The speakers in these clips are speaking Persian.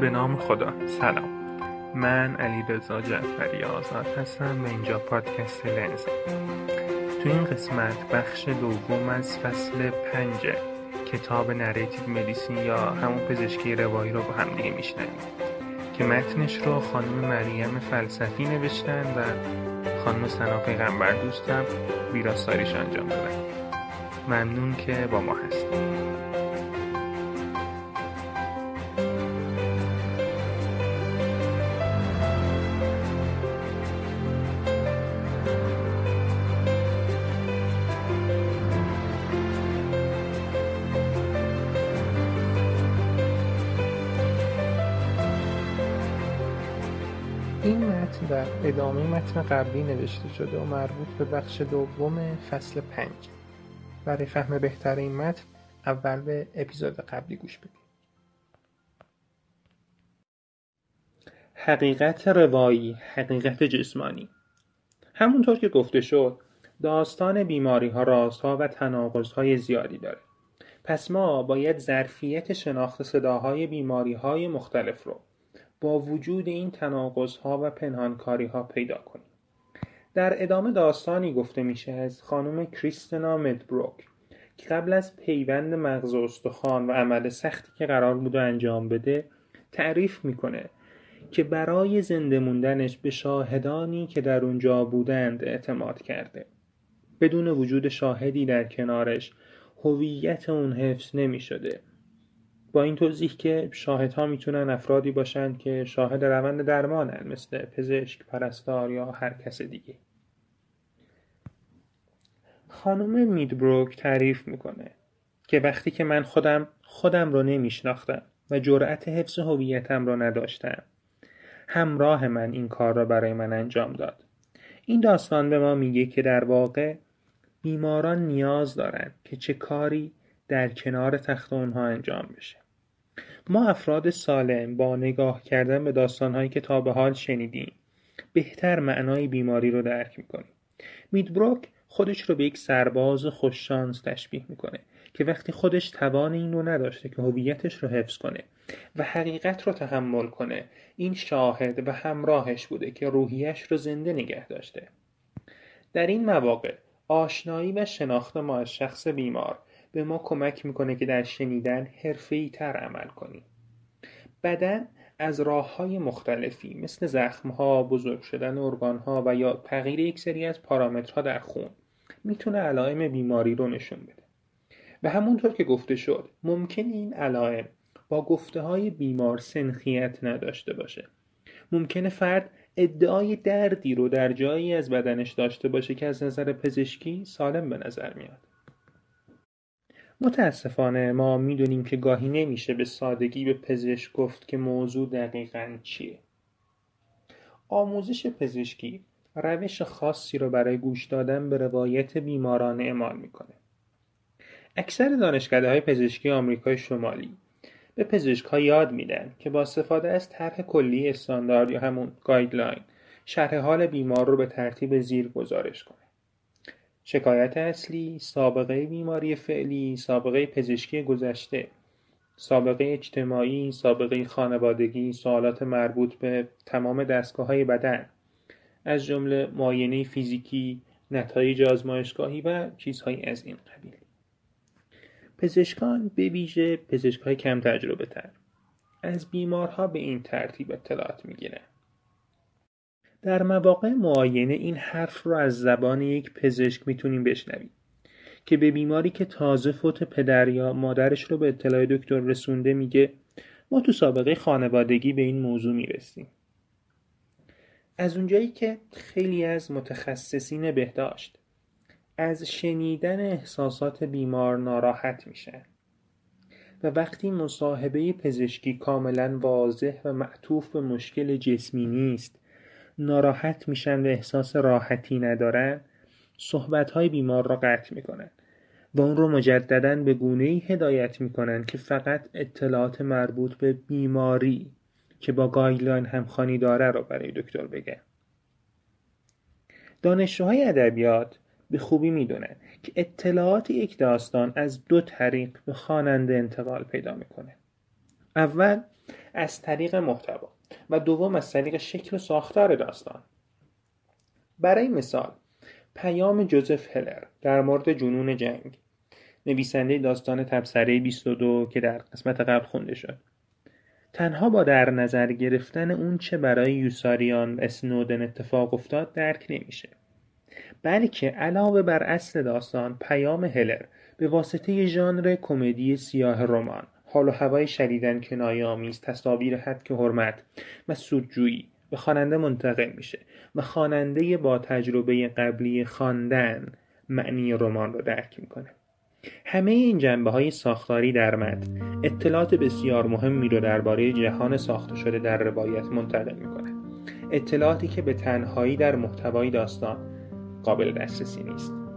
به نام خدا. سلام. من علی رضا جعفری آزاد هستم و اینجا پادکست لنز. تو این قسمت بخش دوم از فصل پنج کتاب narrative medicine یا همون پزشکی روایی رو با هم دیگه میشنویم. که متنش رو خانم مریم فلسفی نوشتن و خانم سنا پیغمبر دوستم ویراستاریش انجام دادن. ممنون که با ما هستیم این متن در ادامه متن قبلی نوشته شده و مربوط به بخش دوم فصل پنج. برای فهم بهتر این متن اول به اپیزود قبلی گوش بدید. حقیقت روایی حقیقت جسمانی. همونطور که گفته شد داستان بیماری ها رازها و تناقض های زیادی داره. پس ما باید ظرفیت شناخت صداهای بیماری های مختلف رو با وجود این ها و ها پیدا کنیم. در ادامه داستانی گفته میشه از خانم کریستنا مدبروک که قبل از پیوند مغز استخوان و عمل سختی که قرار بود انجام بده تعریف می‌کنه که برای زنده موندنش به شاهدانی که در اونجا بودند اعتماد کرده. بدون وجود شاهدی در کنارش هویت اون حفظ نمی شده با این توضیح که شاهدها می‌تونن افرادی باشند که شاهد روند درمانن مثل پزشک، پرستار یا هر کس دیگه. خانم میدبروک تعریف می‌کنه که وقتی که من خودم خودم رو نمیشناختم و جرأت حفظ هویتم رو نداشتم همراه من این کار را برای من انجام داد. این داستان به ما میگه که در واقع بیماران نیاز دارند که چه کاری در کنار تخت اونها انجام بشه. ما افراد سالم با نگاه کردن به داستانهایی که تا به حال شنیدیم بهتر معنای بیماری رو درک می‌کنیم. میدبروک خودش رو به یک سرباز خوششانس تشبیه می‌کنه که وقتی خودش توان این رو نداشته که هویتش رو حفظ کنه و حقیقت رو تحمل کنه این شاهد و همراهش بوده که روحیش رو زنده نگه داشته. در این مواقع آشنایی و شناخت ما از شخص بیمار به ما کمک می‌کنه که در شنیدن تر عمل کنیم. بدن از راه های مختلفی مثل زخم ها، بزرگ شدن ارگان ها و یا تغییر یک سری از پارامترها در خون می‌تونه علائم بیماری رو نشون بده. و همونطور که گفته شد ممکن این علائم با گفته های بیمار سنخیت نداشته باشه. ممکنه فرد ادعای دردی رو در جایی از بدنش داشته باشه که از نظر پزشکی سالم به نظر میاد. متاسفانه ما می‌دونیم که گاهی نمیشه به سادگی به پزشک گفت که موضوع دقیقا چیه. آموزش پزشکی روش خاصی رو برای گوش دادن به روایت بیماران اعمال می‌کنه. اکثر دانشکده های پزشکی آمریکای شمالی به پزشک ها یاد میدن که با استفاده از طرح کلی استاندارد یا همون گایدلاین شرح حال بیمار رو به ترتیب زیر گزارش کنه. شکایت اصلی، سابقه بیماری فعلی، سابقه پزشکی گذشته، سابقه اجتماعی، سابقه خانوادگی، سوالات مربوط به تمام های بدن از جمله معاینه فیزیکی، نتایج آزمایشگاهی و چیزهایی از این قبیل. پزشکان به ویژه پزشکهای کم تجربه تر از بیمارها به این ترتیب اطلاعات می‌گیرند. در مواقع معاینه این حرف رو از زبان یک پزشک می‌تونیم بشنویم که به بیماری که تازه فوت پدر یا مادرش رو به اطلاع دکتر رسونده میگه ما تو سابقه خانوادگی به این موضوع می‌رسیم. از اونجایی که خیلی از متخصصین بهداشت از شنیدن احساسات بیمار ناراحت میشن و وقتی مصاحبه پزشکی کاملا واضح و معطوف به مشکل جسمی نیست ناراحت میشن و احساس راحتی ندارن صحبتهای بیمار را قطع می‌کنند و اون رو مجددا به ای هدایت می‌کنند که فقط اطلاعات مربوط به بیماری که با گایدلاین همخوانی داره رو برای دکتر بگه. دانشجوهای ادبیات به خوبی می‌دونن که اطلاعات یک داستان از دو طریق به خواننده انتقال پیدا می‌کنه. اول از طریق محتوا. و دوم از طریق شکل و ساختار داستان. برای مثال پیام جوزف هلر در مورد جنون جنگ. نویسنده داستان تبصره 22 که در قسمت قبل خونده شد. تنها با در نظر گرفتن اون چه برای یوساریان و اسنودن اتفاق افتاد درک نمیشه. بلکه علاوه بر اصل داستان پیام هلر به واسطه ژانر کمدی سیاه رمان حال و هوای شدیدن کنایه آمیز تصاویر حد که حرمت و سودجویی به خواننده منتقل میشه و خواننده با تجربه قبلی خواندن معنی رمان رو درک می‌کنه. همه این جنبه های ساختاری در متن اطلاعات بسیار مهمی رو درباره جهان ساخته شده در روایت منتقل می‌کنه. اطلاعاتی که به تنهایی در محتوای داستان قابل دسترسی نیست.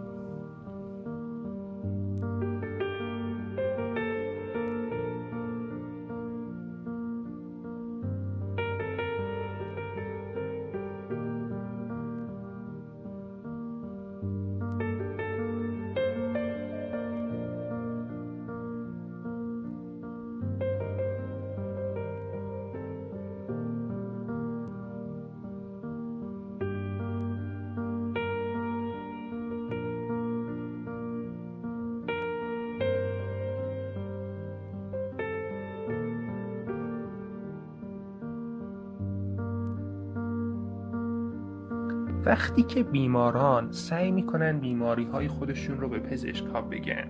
وقتی که بیماران سعی می‌کنن بیماری های خودشون رو به پزشکا بگن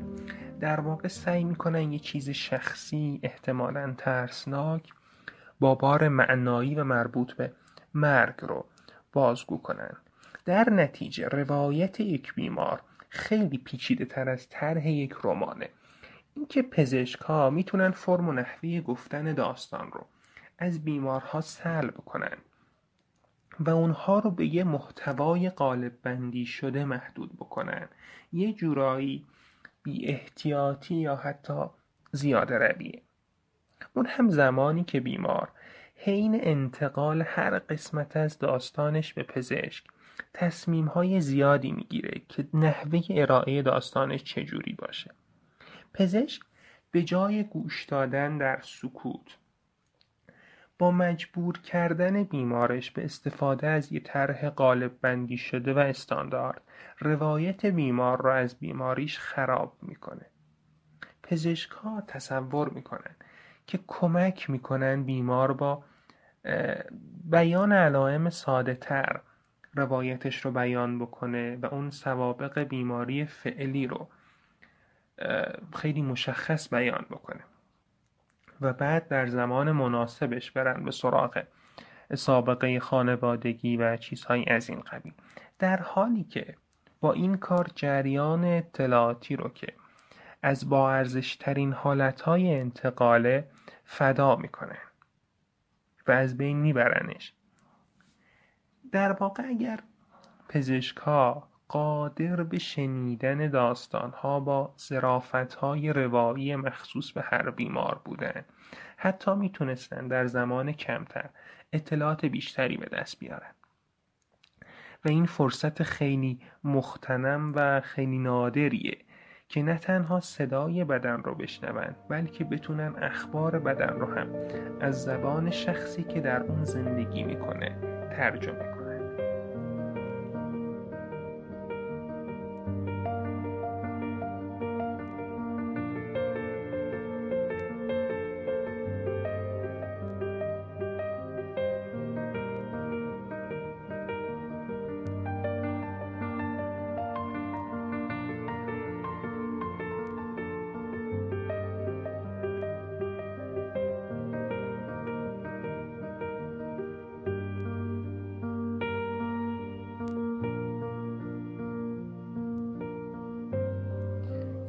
در واقع سعی می‌کنن یه چیز شخصی احتمالا ترسناک با بار معنایی و مربوط به مرگ رو بازگو کنن. در نتیجه روایت یک بیمار خیلی پیچیده تر از طرح یک رمانه. اینکه پزشک ها می‌تونن فرم و نحوه گفتن داستان رو از بیمارها سلب کنن. و اونها رو به یه محتوای قالب بندی شده محدود بکنن. یه جورایی بی احتیاطی یا حتی زیاده رویه. اون هم زمانی که بیمار حین انتقال هر قسمت از داستانش به پزشک تصمیم های زیادی می‌گیره که نحوه ارائه داستانش چجوری باشه. پزشک به جای گوش دادن در سکوت با مجبور کردن بیمارش به استفاده از یه طرح قالب بندی شده و استاندارد روایت بیمار را از بیماریش خراب می‌کنه. پزشکها تصور می‌کنن که کمک می‌کنن بیمار با بیان علائم ساده تر روایتش رو بیان بکنه و اون سوابق بیماری فعلی رو خیلی مشخص بیان بکنه. و بعد در زمان مناسبش برن به سراغ سابقه خانوادگی و چیزهایی از این قبیل. در حالی که با این کار جریان اطلاعاتی رو که از با ارزش ترین حالتهای انتقاله فدا می‌کنه و از بین میبرنش. در واقع اگر پزشک ها قادر به شنیدن داستانها با های روایی مخصوص به هر بیمار بودن حتی می‌تونستن در زمان کمتر اطلاعات بیشتری به دست بیارن. و این فرصت خیلی مختنم و خیلی نادریه که نه تنها صدای بدن رو بشنون بلکه بتونن اخبار بدن رو هم از زبان شخصی که در اون زندگی می‌کنه ترجمه کنن.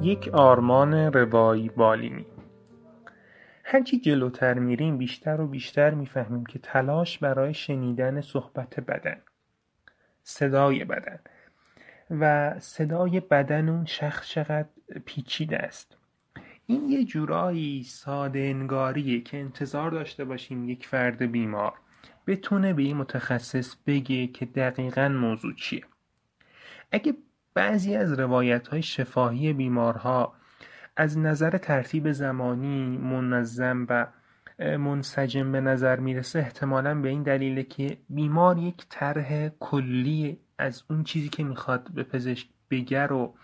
یک آرمان روایی بالینی هرچی جلوتر میریم بیشتر و بیشتر می‌فهمیم که تلاش برای شنیدن صحبت بدن. صدای بدن. و صدای بدن اون شخص چقدر پیچیده است. این یه جورایی ساده انگاریه که انتظار داشته باشیم یک فرد بیمار بتونه به این متخصص بگه که دقیقا موضوع چیه. اگه بعضی از روایت های شفاهی بیمارها از نظر ترتیب زمانی منظم و منسجم به نظر می‌رسه احتمالا به این دلیله که بیمار یک طرح کلی از اون چیزی که می‌خواد به پزشک بگه رو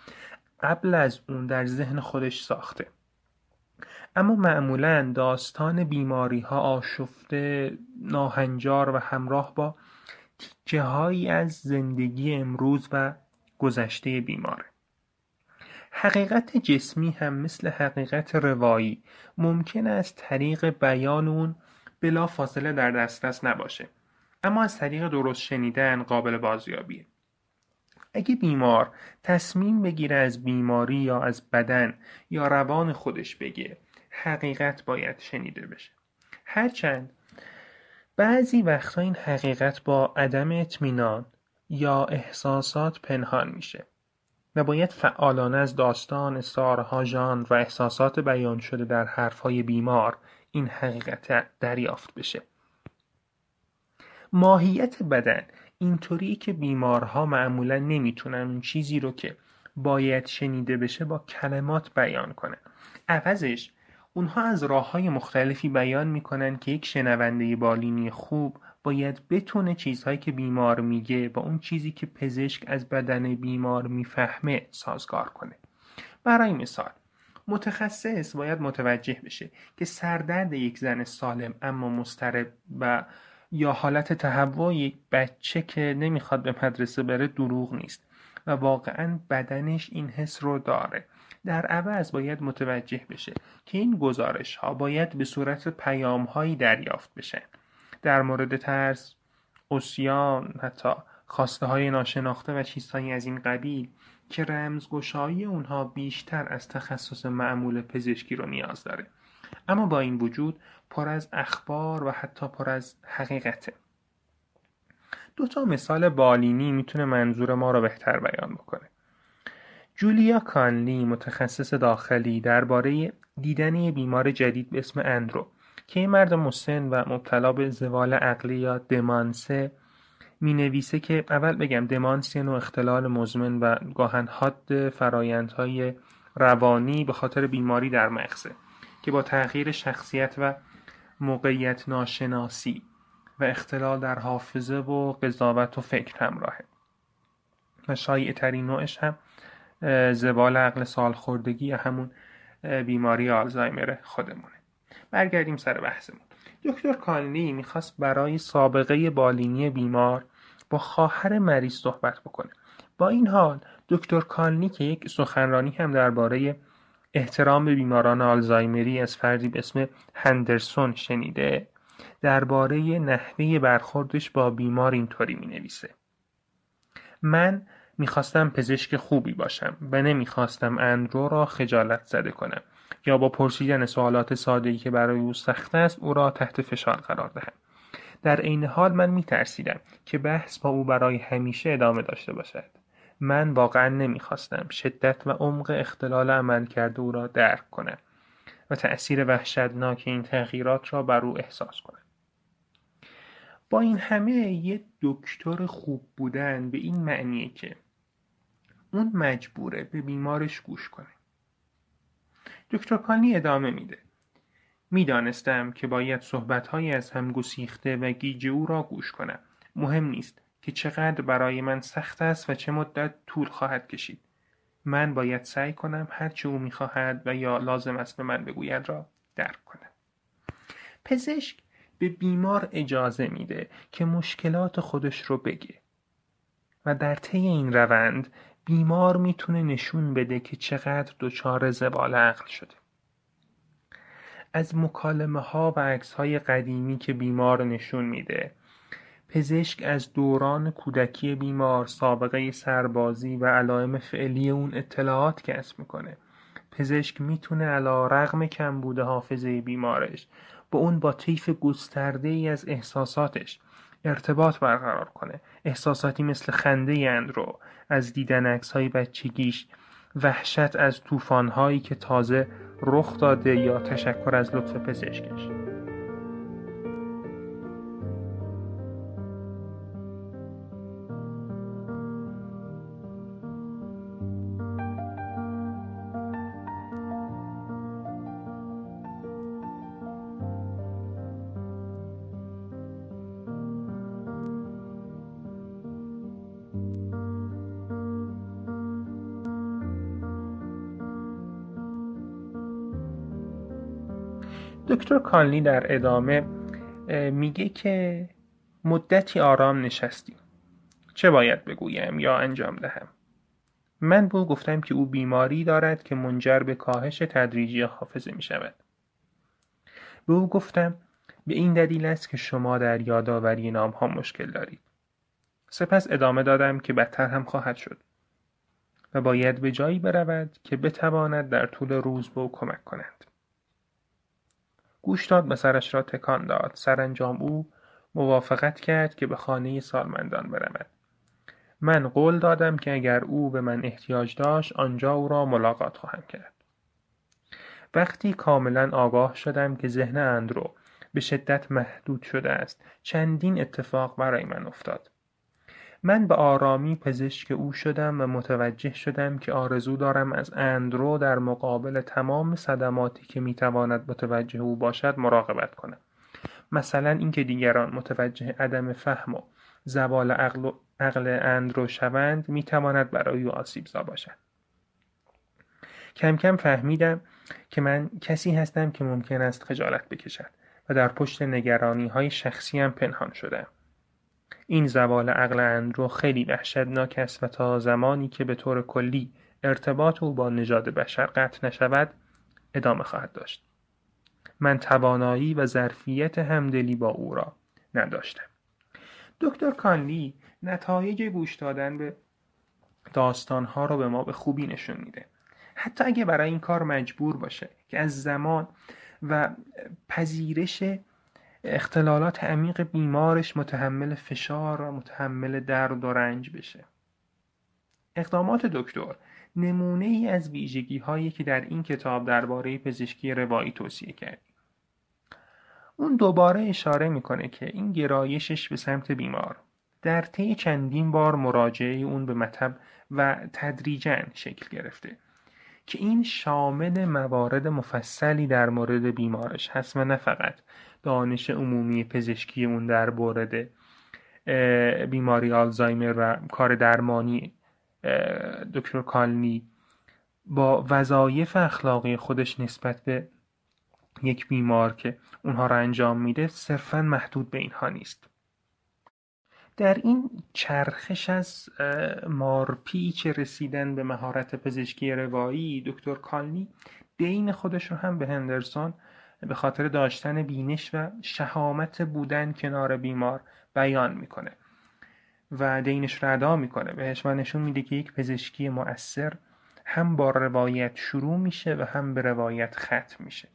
قبل از اون در ذهن خودش ساخته. اما معمولا داستان بیماری ها آشفته ناهنجار و همراه با تیکه هایی از زندگی امروز و گذشته بیماره حقیقت جسمی هم مثل حقیقت روایی ممکن است طریق بیان اون بلا فاصله در دسترس نباشه. اما از طریق درست شنیدن قابل بازیابیه. اگه بیمار تصمیم بگیره از بیماری یا از بدن یا روان خودش بگه حقیقت باید شنیده بشه. هرچند بعضی وقتا این حقیقت با عدم اطمینان یا احساسات پنهان میشه و باید فعالانه از داستان، استعاره‌ها، ژانر و احساسات بیان شده در حرفهای بیمار این حقیقت دریافت بشه. ماهیت بدن اینطوری که بیمارها معمولا نمی‌تونن اون چیزی رو که باید شنیده بشه با کلمات بیان کنن. عوضش اونها از راه های مختلفی بیان می‌کنن که یک شنونده بالینی خوب باید بتونه چیزهایی که بیمار میگه با اون چیزی که پزشک از بدن بیمار می‌فهمه سازگار کنه. برای مثال متخصص باید متوجه بشه که سردرد یک زن سالم اما مسترب و یا حالت تهوع یک بچه که نمی‌خواد به مدرسه بره دروغ نیست و واقعا بدنش این حس رو داره. در عوض باید متوجه بشه که این گزارش ها باید به صورت پیام هایی دریافت بشه در مورد ترس، اسیان، حتی خواسته های ناشناخته و چیزهایی از این قبیل که رمزگشایی اونها بیشتر از تخصص معمول پزشکی رو نیاز داره. اما با این وجود پر از اخبار و حتی پر از حقیقته. دو تا مثال بالینی می‌تونه منظور ما رو بهتر بیان بکنه. جولیا کانلی متخصص داخلی درباره دیدن بیمار جدید به اسم اندرو. که این مرد مسن و مبتلا به زوال عقلی یا دمانسه می نویسه که اول بگم دمانس یه نوع اختلال مزمن و گاهن حاد فرایندهای روانی به خاطر بیماری در مغزه که با تغییر شخصیت و موقعیت ناشناسی و اختلال در حافظه و قضاوت و فکر همراهه. و شایع ترین نوعش هم زوال عقل سالخوردگی یا همون بیماری آلزایمر خودمونه. برگردیم سر بحثمون. دکتر کالنی می‌خواست برای سابقه بالینی بیمار با خواهر مریض صحبت بکنه. با این حال دکتر کالنی که یک سخنرانی هم درباره احترام به بیماران آلزایمری از فردی به اسم هندرسون شنیده درباره نحوه برخوردش با بیمار اینطوری می نویسه من می‌خواستم پزشک خوبی باشم و نمی‌خواستم اندرو را خجالت زده کنم. یا با پرسیدن سوالات ساده‌ای که برای او سخت است او را تحت فشار قرار دهم در عین حال من میترسیدم که بحث با او برای همیشه ادامه داشته باشد. من واقعا نمی‌خواستم شدت و عمق اختلال عمل کرده او را درک کنم و تأثیر وحشتناک این تغییرات را بر او احساس کنم. با این همه یه دکتر خوب بودن به این معنیه که اون مجبوره به بیمارش گوش کنه. دکتر کانی ادامه میده. می‌دانستم که باید صحبتهایی از هم گسیخته و گیج او را گوش کنم. مهم نیست که چقدر برای من سخت است و چه مدت طول خواهد کشید. من باید سعی کنم هرچه او می‌خواهد و یا لازم است به من بگوید را درک کنم. پزشک به بیمار اجازه میده که مشکلات خودش رو بگه و در طی این روند بیمار می‌تونه نشون بده که چقدر دچار زوال عقل شده. از مکالمه ها و عکس های قدیمی که بیمار نشون میده پزشک از دوران کودکی بیمار سابقه سربازی و علائم فعلی اون اطلاعات کسب می‌کنه. پزشک می‌تونه علا رغم کم بوده حافظه بیمارش با اون با طیف گسترده ای از احساساتش ارتباط برقرار کنه. احساساتی مثل خنده اندرو از دیدن عکس های بچگیش وحشت از طوفان‌هایی که تازه رخ داده یا تشکر از لطف پزشکش. دکتر کانلی در ادامه میگه که مدتی آرام نشستیم. چه باید بگویم یا انجام دهم؟ من به او گفتم که او بیماری دارد که منجر به کاهش تدریجی حافظه می شود به او گفتم به این دلیل است که شما در یادآوری نام ها مشکل دارید. سپس ادامه دادم که بدتر هم خواهد شد و باید به جایی برود که بتواند در طول روز به او کمک کند. گوش داد و سرش را تکان داد. سرانجام او موافقت کرد که به خانه سالمندان برود. من قول دادم که اگر او به من احتیاج داشت آنجا او را ملاقات خواهم کرد. وقتی کاملا آگاه شدم که ذهن اندرو به شدت محدود شده است چندین اتفاق برای من افتاد. من به آرامی پزشک او شدم و متوجه شدم که آرزو دارم از اندرو در مقابل تمام صدماتی که می‌تواند متوجه او باشد مراقبت کنم. مثلا اینکه دیگران متوجه عدم فهم و زوال عقل, عقل اندرو شوند می‌تواند برای او آسیبزا باشد. کم کم فهمیدم که من کسی هستم که ممکن است خجالت بکشد و در پشت نگرانی های شخصی هم پنهان شدم. این زوال عقل اندرو خیلی وحشتناک است و تا زمانی که به طور کلی ارتباط او با نژاد بشر قطع نشود ادامه خواهد داشت. من توانایی و ظرفیت همدلی با او را نداشتم. دکتر کانلی نتایج گوش دادن به داستانها را به ما به خوبی نشون میده. حتی اگه برای این کار مجبور باشه که از زمان و پذیرش اختلالات عمیق بیمارش متحمل فشار و متحمل درد و رنج بشه. اقدامات دکتر نمونه ای از ویژگی هایی که در این کتاب درباره پزشکی روایی توصیه کردیم اون دوباره اشاره می‌کنه که این گرایشش به سمت بیمار. در طی چندین بار مراجعه اون به مطب و تدریجا شکل گرفته که این شامل موارد مفصلی در مورد بیمارش هست و نه فقط. دانش عمومی پزشکی اون در مورد بیماری آلزایمر و کار درمانی دکتر کالنی با وظایف اخلاقی خودش نسبت به یک بیمار که اونها را انجام میده صرفا محدود به اینها نیست. در این چرخش از مارپیچ رسیدن به مهارت پزشکی روایی دکتر کالنی دین خودش رو هم به هندرسون به خاطر داشتن بینش و شهامت بودن کنار بیمار بیان می‌کنه و دینش رو ادا می‌کنه. بهش و نشون میده که یک پزشکی مؤثر هم با روایت شروع میشه و هم به روایت ختم میشه.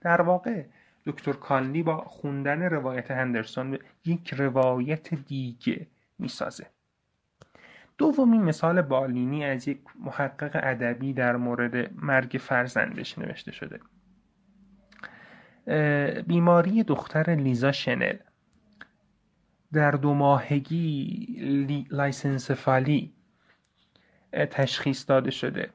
در واقع دکتر کانلی با خوندن روایت هندرسون یک روایت دیگه می‌سازه. دومین مثال بالینی از یک محقق ادبی در مورد مرگ فرزندش نوشته شده. بیماری دختر لیزا شنل. در دو ماهگی لایسنسفالی تشخیص داده شده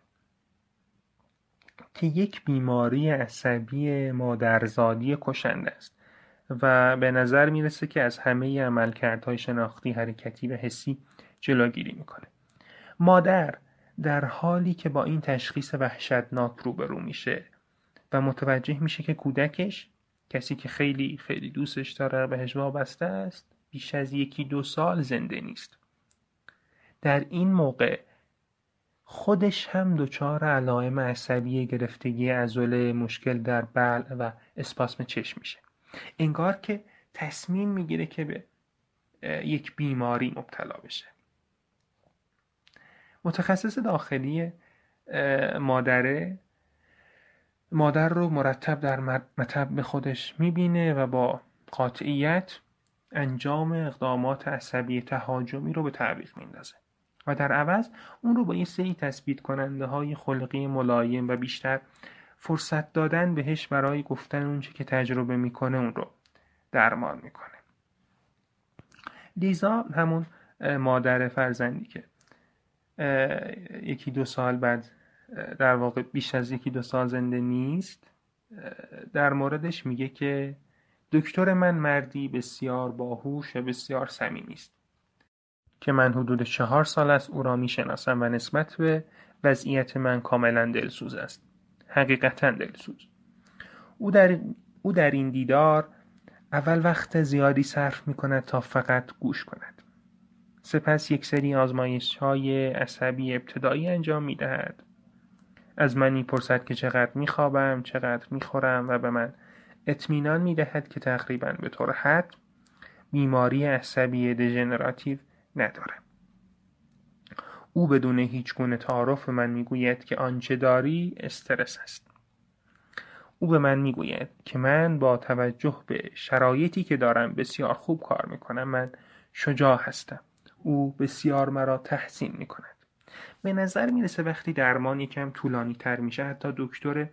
که یک بیماری عصبی مادرزادی کشنده است و به نظر می‌رسه که از همه عملکردهای شناختی حرکتی و حسی جلوگیری می‌کنه. مادر در حالی که با این تشخیص وحشتناک روبرو میشه و متوجه میشه که کودکش کسی که خیلی خیلی دوستش داره بهش وابسته است بیش از یکی دو سال زنده نیست. در این موقع خودش هم دچار علائم عصبی گرفتگی عضله مشکل در بلع و اسپاسم چشم میشه. انگار که تصمیم می‌گیره که به یک بیماری مبتلا بشه. متخصص داخلی مادره مادر رو مرتب در مطب خودش می‌بینه و با قاطعیت انجام اقدامات عصبی تهاجمی رو به تعویق میندازه. و در عوض اون رو با یه سری تثبیت کننده های خلقی ملایم و بیشتر فرصت دادن بهش برای گفتن اونچه که تجربه می‌کنه اون رو درمان می‌کنه. لیزا همون مادر فرزندی که یکی دو سال بعد در واقع بیش از یکی دو سال زنده نیست در موردش میگه که دکتر من مردی بسیار باهوش و بسیار صمیمی است که من حدود چهار سال از او را می‌شناسم و نسبت به وضعیت من کاملا دلسوز است حقیقتا دلسوز. او در, او در این دیدار اول وقت زیادی صرف می کند تا فقط گوش کند. سپس یک سری آزمایش های عصبی ابتدایی انجام می دهد از من می‌پرسد که چقدر میخوابم چقدر می‌خورم و به من اطمینان می‌دهد که تقریبا به طور حد بیماری عصبی دژنراتیو نداره او بدون هیچ گونه تعارف به من می‌گوید که آنچه داری استرس است. او به من می‌گوید که من با توجه به شرایطی که دارم بسیار خوب کار می‌کنم من شجاع هستم. او بسیار مرا تحسین می‌کند. به نظر می‌رسه وقتی درمان یکم طولانی تر میشه حتی دکتر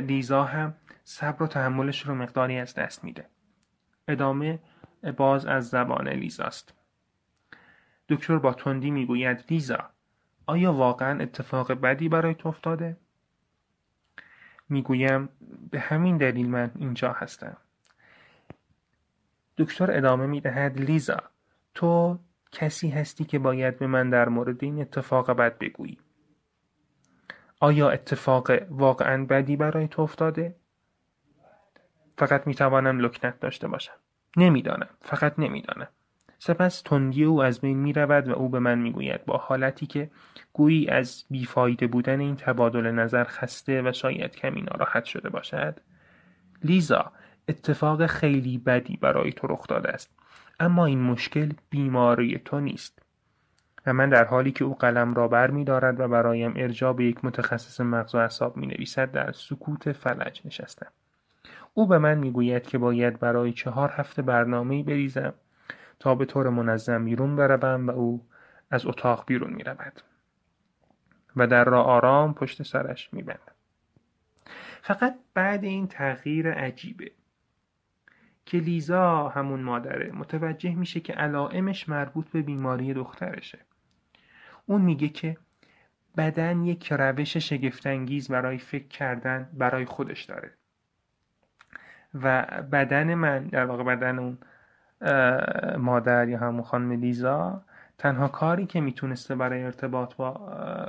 لیزا هم صبر و تحملش رو مقداری از دست میده. ادامه باز از زبان لیزاست. دکتر با تندی می‌گوید لیزا آیا واقعا اتفاق بدی برای تو افتاده؟ می‌گویم به همین دلیل من اینجا هستم. دکتر ادامه می‌دهد لیزا تو کسی هستی که باید به من در مورد این اتفاق بد بگویی. آیا اتفاق واقعا بدی برای تو افتاده؟ فقط می‌توانم لکنت داشته باشم. نمی‌دانم. فقط نمی‌دانم. سپس تندی او از بین می رود و او به من می‌گوید با حالتی که گویی از بیفایده بودن این تبادل نظر خسته و شاید کمی ناراحت شده باشد. لیزا اتفاق خیلی بدی برای تو رخ داده است. اما این مشکل بیماری تو نیست. و من در حالی که او قلم را بر می دارد و برایم ارجا به یک متخصص مغز و اعصاب می نویسد در سکوت فلج نشستم. او به من می‌گوید که باید برای چهار هفته برنامه بریزم تا به طور منظم بیرون بروم و او از اتاق بیرون می رود و در را آرام پشت سرش می بندم. فقط بعد این تغییر عجیبه. که لیزا همون مادره. متوجه میشه که علائمش مربوط به بیماری دخترشه. اون میگه که بدن یک روش شگفتانگیز برای فکر کردن برای خودش داره. و بدن من در واقع بدن اون مادر یا همون خانم لیزا تنها کاری که می‌تونسته برای ارتباط با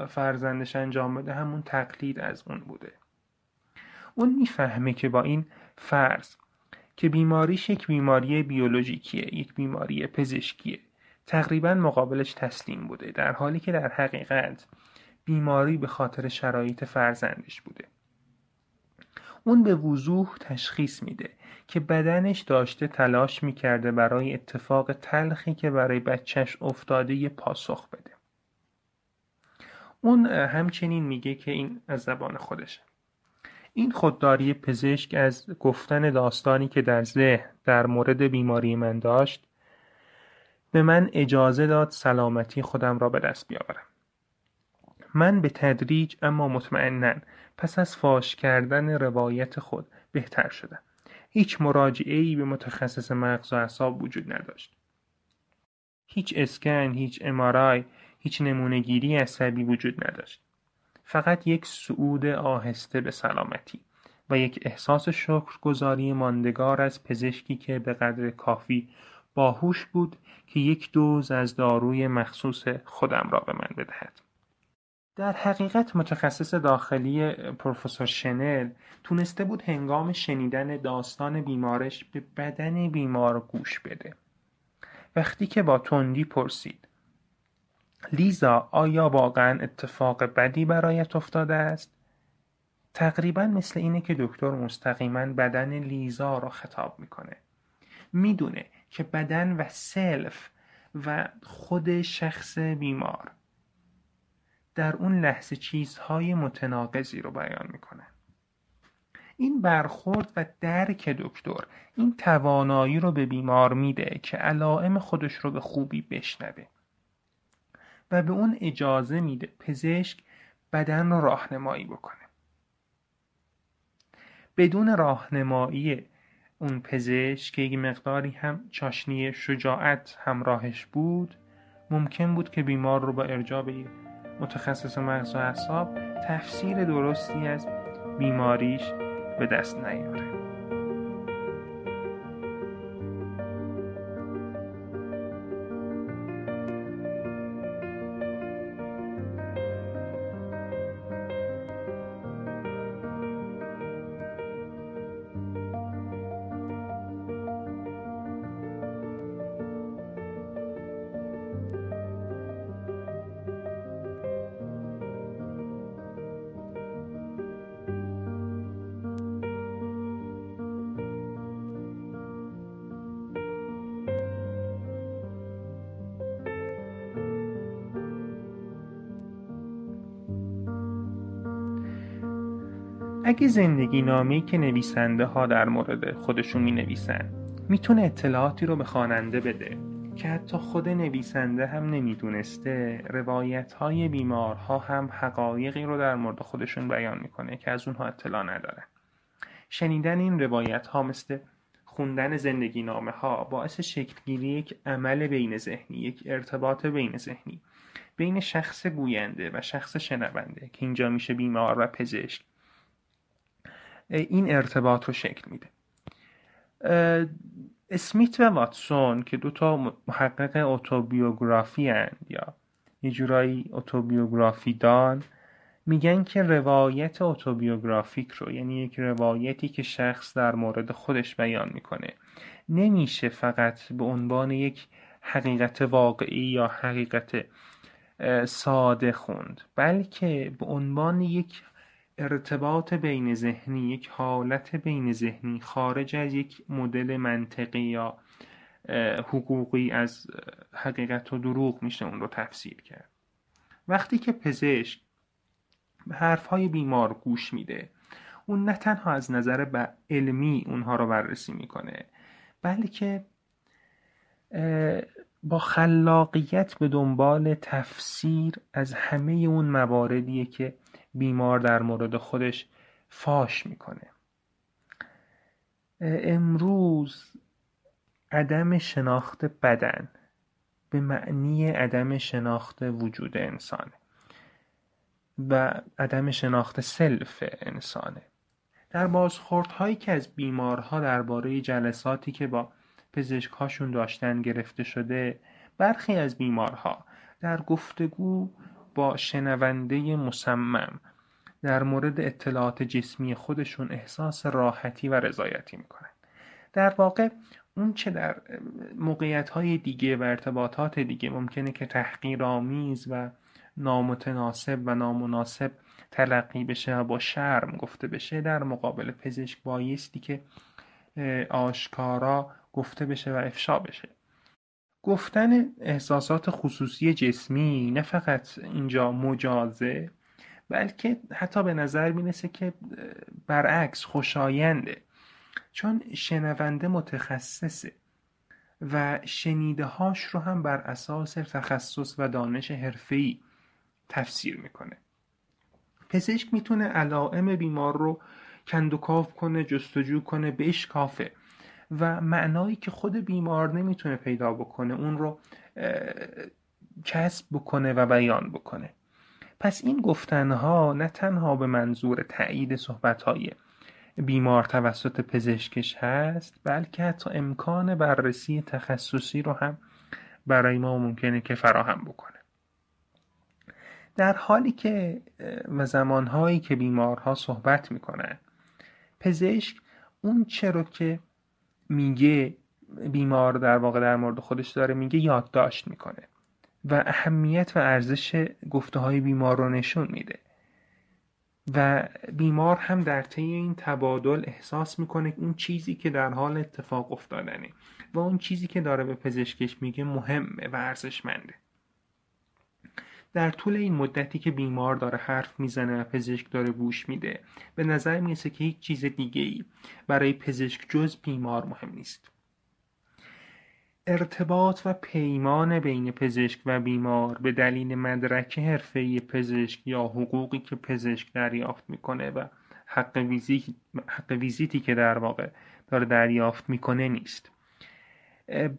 فرزندش انجام بده همون تقلید از اون بوده. اون می‌فهمه که با این فرض که بیماریش یک بیماری بیولوژیکیه یک بیماری پزشکیه. تقریبا مقابلش تسلیم بوده در حالی که در حقیقت بیماری به خاطر شرایط فرزندش بوده. اون به وضوح تشخیص میده که بدنش داشته تلاش می‌کرده برای اتفاق تلخی که برای بچهش افتاده یه پاسخ بده. اون همچنین میگه که این از زبان خودشه. این خودداری پزشک از گفتن داستانی که در ذهن در مورد بیماری من داشت به من اجازه داد سلامتی خودم را به دست بیاورم. من به تدریج اما مطمئنا پس از فاش کردن روایت خود بهتر شدم. هیچ مراجعه ای به متخصص مغز و اعصاب وجود نداشت. هیچ اسکن هیچ امارای هیچ نمونهگیری عصبی وجود نداشت. فقط یک صعود آهسته به سلامتی و یک احساس شکرگزاری ماندگار از پزشکی که به قدر کافی باهوش بود که یک دوز از داروی مخصوص خودم را به من بدهد. در حقیقت متخصص داخلی پروفسور شنل تونسته بود هنگام شنیدن داستان بیمارش به بدن بیمار گوش بده. وقتی که با تندی پرسید لیزا آیا واقعا اتفاق بدی برایت افتاده است؟ تقریبا مثل اینه که دکتر مستقیما بدن لیزا را خطاب می‌کنه. می‌دونه که بدن و سلف و خود شخص بیمار در اون لحظه چیزهای متناقضی رو بیان می‌کنه این برخورد و درک دکتر این توانایی رو به بیمار میده که علائم خودش رو به خوبی بشنوه. و به اون اجازه میده پزشک بدن رو راهنمایی بکنه. بدون راهنمایی اون پزشک که یک مقداری هم چاشنی شجاعت همراهش بود ممکن بود که بیمار رو با ارجاع به متخصص مغز و اعصاب تفسیر درستی از بیماریش به دست نیاره. اگه زندگی نامی که نویسنده ها در مورد خودشون می نویسن می‌تونه اطلاعاتی رو به خواننده بده که حتی خود نویسنده هم نمی‌دونسته روایت های بیمارها هم حقایقی رو در مورد خودشون بیان می‌کنه که از اونها اطلاع نداره. شنیدن این روایت ها مثل خوندن زندگی نامه ها باعث شکلگیری یک عمل بین ذهنی یک ارتباط بین ذهنی بین شخص گوینده و شخص شنونده که اینجا میشه بیمار و پزشک. این ارتباط رو شکل میده. اسمیت و واتسون که دو تا محقق اتوبیوگرافی هند یا یه جورایی اتوبیوگرافی دان میگن که روایت اتوبیوگرافیک رو یعنی یک روایتی که شخص در مورد خودش بیان می‌کنه. نمیشه فقط به عنوان یک حقیقت واقعی یا حقیقت ساده خوند بلکه به عنوان یک ارتباط بین ذهنی یک حالت بین ذهنی خارج از یک مدل منطقی یا حقوقی از حقیقت و دروغ میشه اون رو تفسیر کرد. وقتی که پزشک به حرفهای بیمار گوش میده اون نه تنها از نظر علمی اونها رو بررسی می‌کنه بلکه با خلاقیت به دنبال تفسیر از همه اون مواردیه که بیمار در مورد خودش فاش می‌کنه. امروز عدم شناخت بدن به معنی عدم شناخت وجود انسانه و عدم شناخت سلف انسانه. در بازخوردهایی که از بیمارها درباره جلساتی که با پزشکهاشون داشتن گرفته شده برخی از بیمارها در گفتگو با شنونده مصمم در مورد اطلاعات جسمی خودشون احساس راحتی و رضایتی می‌کنن. در واقع اون چه در موقعیت های دیگه و ارتباطات دیگه ممکنه که تحقیرآمیز و نامتناسب و نامناسب تلقی بشه و با شرم گفته بشه در مقابل پزشک بایستی که آشکارا گفته بشه و افشا بشه. گفتن احساسات خصوصی جسمی نه فقط اینجا مجازه بلکه حتی به نظر می‌رسه که برعکس خوشاینده. چون شنونده متخصصه و شنیده هاش رو هم بر اساس تخصص و دانش حرفه‌ای تفسیر می‌کنه. پزشک می‌تونه علائم بیمار رو کندوکاف کنه جستجو کنه بشکافه. و معنایی که خود بیمار نمی‌تونه پیدا بکنه اون رو کسب بکنه و بیان بکنه. پس این گفتنها نه تنها به منظور تایید صحبتهای بیمار توسط پزشکش هست بلکه حتی امکان بررسی تخصصی رو هم برای ما ممکنه که فراهم بکنه. در حالی که و زمانهایی که بیمارها صحبت می‌کنن پزشک اون چه که میگه بیمار در واقع در مورد خودش داره میگه یادداشت می‌کنه و اهمیت و ارزش گفته های بیمار رو نشون میده. و بیمار هم در طی این تبادل احساس می‌کنه اون چیزی که در حال اتفاق افتادنه و اون چیزی که داره به پزشکش میگه مهمه و ارزشمنده. در طول این مدتی که بیمار داره حرف می‌زنه و پزشک داره گوش میده به نظر می‌رسه که هیچ چیز دیگه ای برای پزشک جز بیمار مهم نیست. ارتباط و پیمان بین پزشک و بیمار به دلیل مدرک حرفه‌ای پزشک یا حقوقی که پزشک دریافت می‌کنه و حق, ویزیتی که در واقع داره دریافت می‌کنه نیست.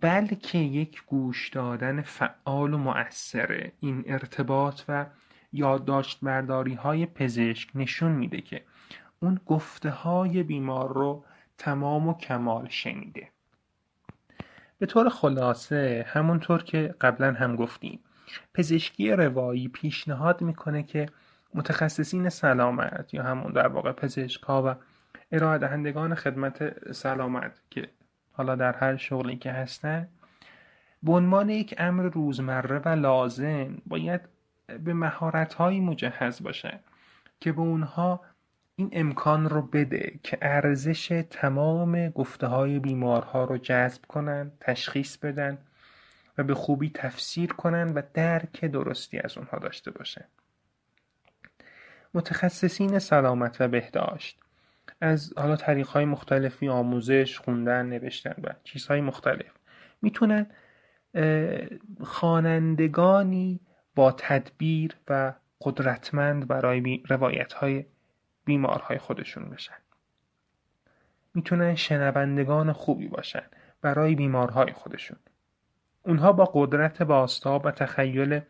بلکه یک گوش دادن فعال و مؤثره. این ارتباط و یادداشت برداری های پزشک نشون میده که اون گفته های بیمار رو تمام و کمال شنیده. به طور خلاصه همونطور که قبلا هم گفتیم پزشکی روایی پیشنهاد می‌کنه که متخصصین سلامت یا همون در واقع پزشک ها و ارائه دهندگان خدمت سلامت که حالا در هر شغلی که هستن به عنوان یک امر روزمره و لازم باید به مهارت هایی مجهز باشه که به اونها این امکان رو بده که ارزش تمام گفته های بیمارها رو جذب کنن تشخیص بدن و به خوبی تفسیر کنن و درک درستی از اونها داشته باشه. متخصصین سلامت و بهداشت از حالا طریق های مختلفی آموزش خوندن نوشتن و چیزهای مختلف. می‌تونن خوانندگانی با تدبیر و قدرتمند برای روایت های بیمارهای خودشون بشن. می‌تونن شنوندگان خوبی باشن برای بیمارهای خودشون. اونها با قدرت باستاب و تخیل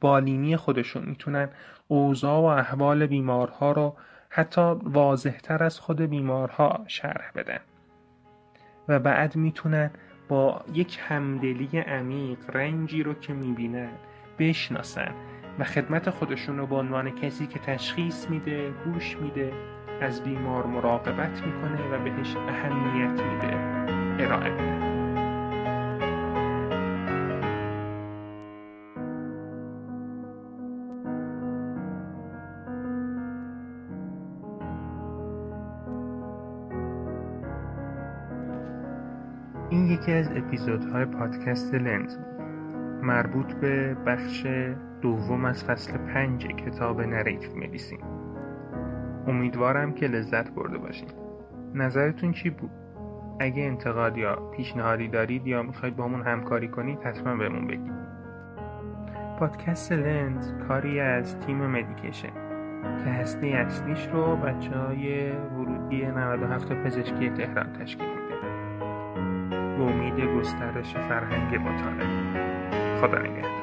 بالینی خودشون می‌تونن اوضاع و احوال بیمارها رو حتی واضحتر از خود بیمارها شرح بدن. و بعد می‌تونن با یک همدلی عمیق رنجی رو که می‌بینن بشناسن و خدمت خودشون رو به عنوان کسی که تشخیص میده گوش میده از بیمار مراقبت می‌کنه و بهش اهمیت میده. ارائه میده این یکی از اپیزودهای پادکست لنز. بود مربوط به بخش دوم از فصل پنج کتاب نریف میلیسیم امیدوارم که لذت برده باشید نظرتون چی بود؟ اگه انتقاد یا پیشنهادی دارید یا می‌خواید با همون همکاری کنید حتما بهمون بگید. پادکست لنز کاری از تیم مدیکیشن که هسته اصلیش رو بچه های ورودی 97 پزشکی تهران تشکیل امید گسترش فرهنگ مطالعه. خدا نگهدار.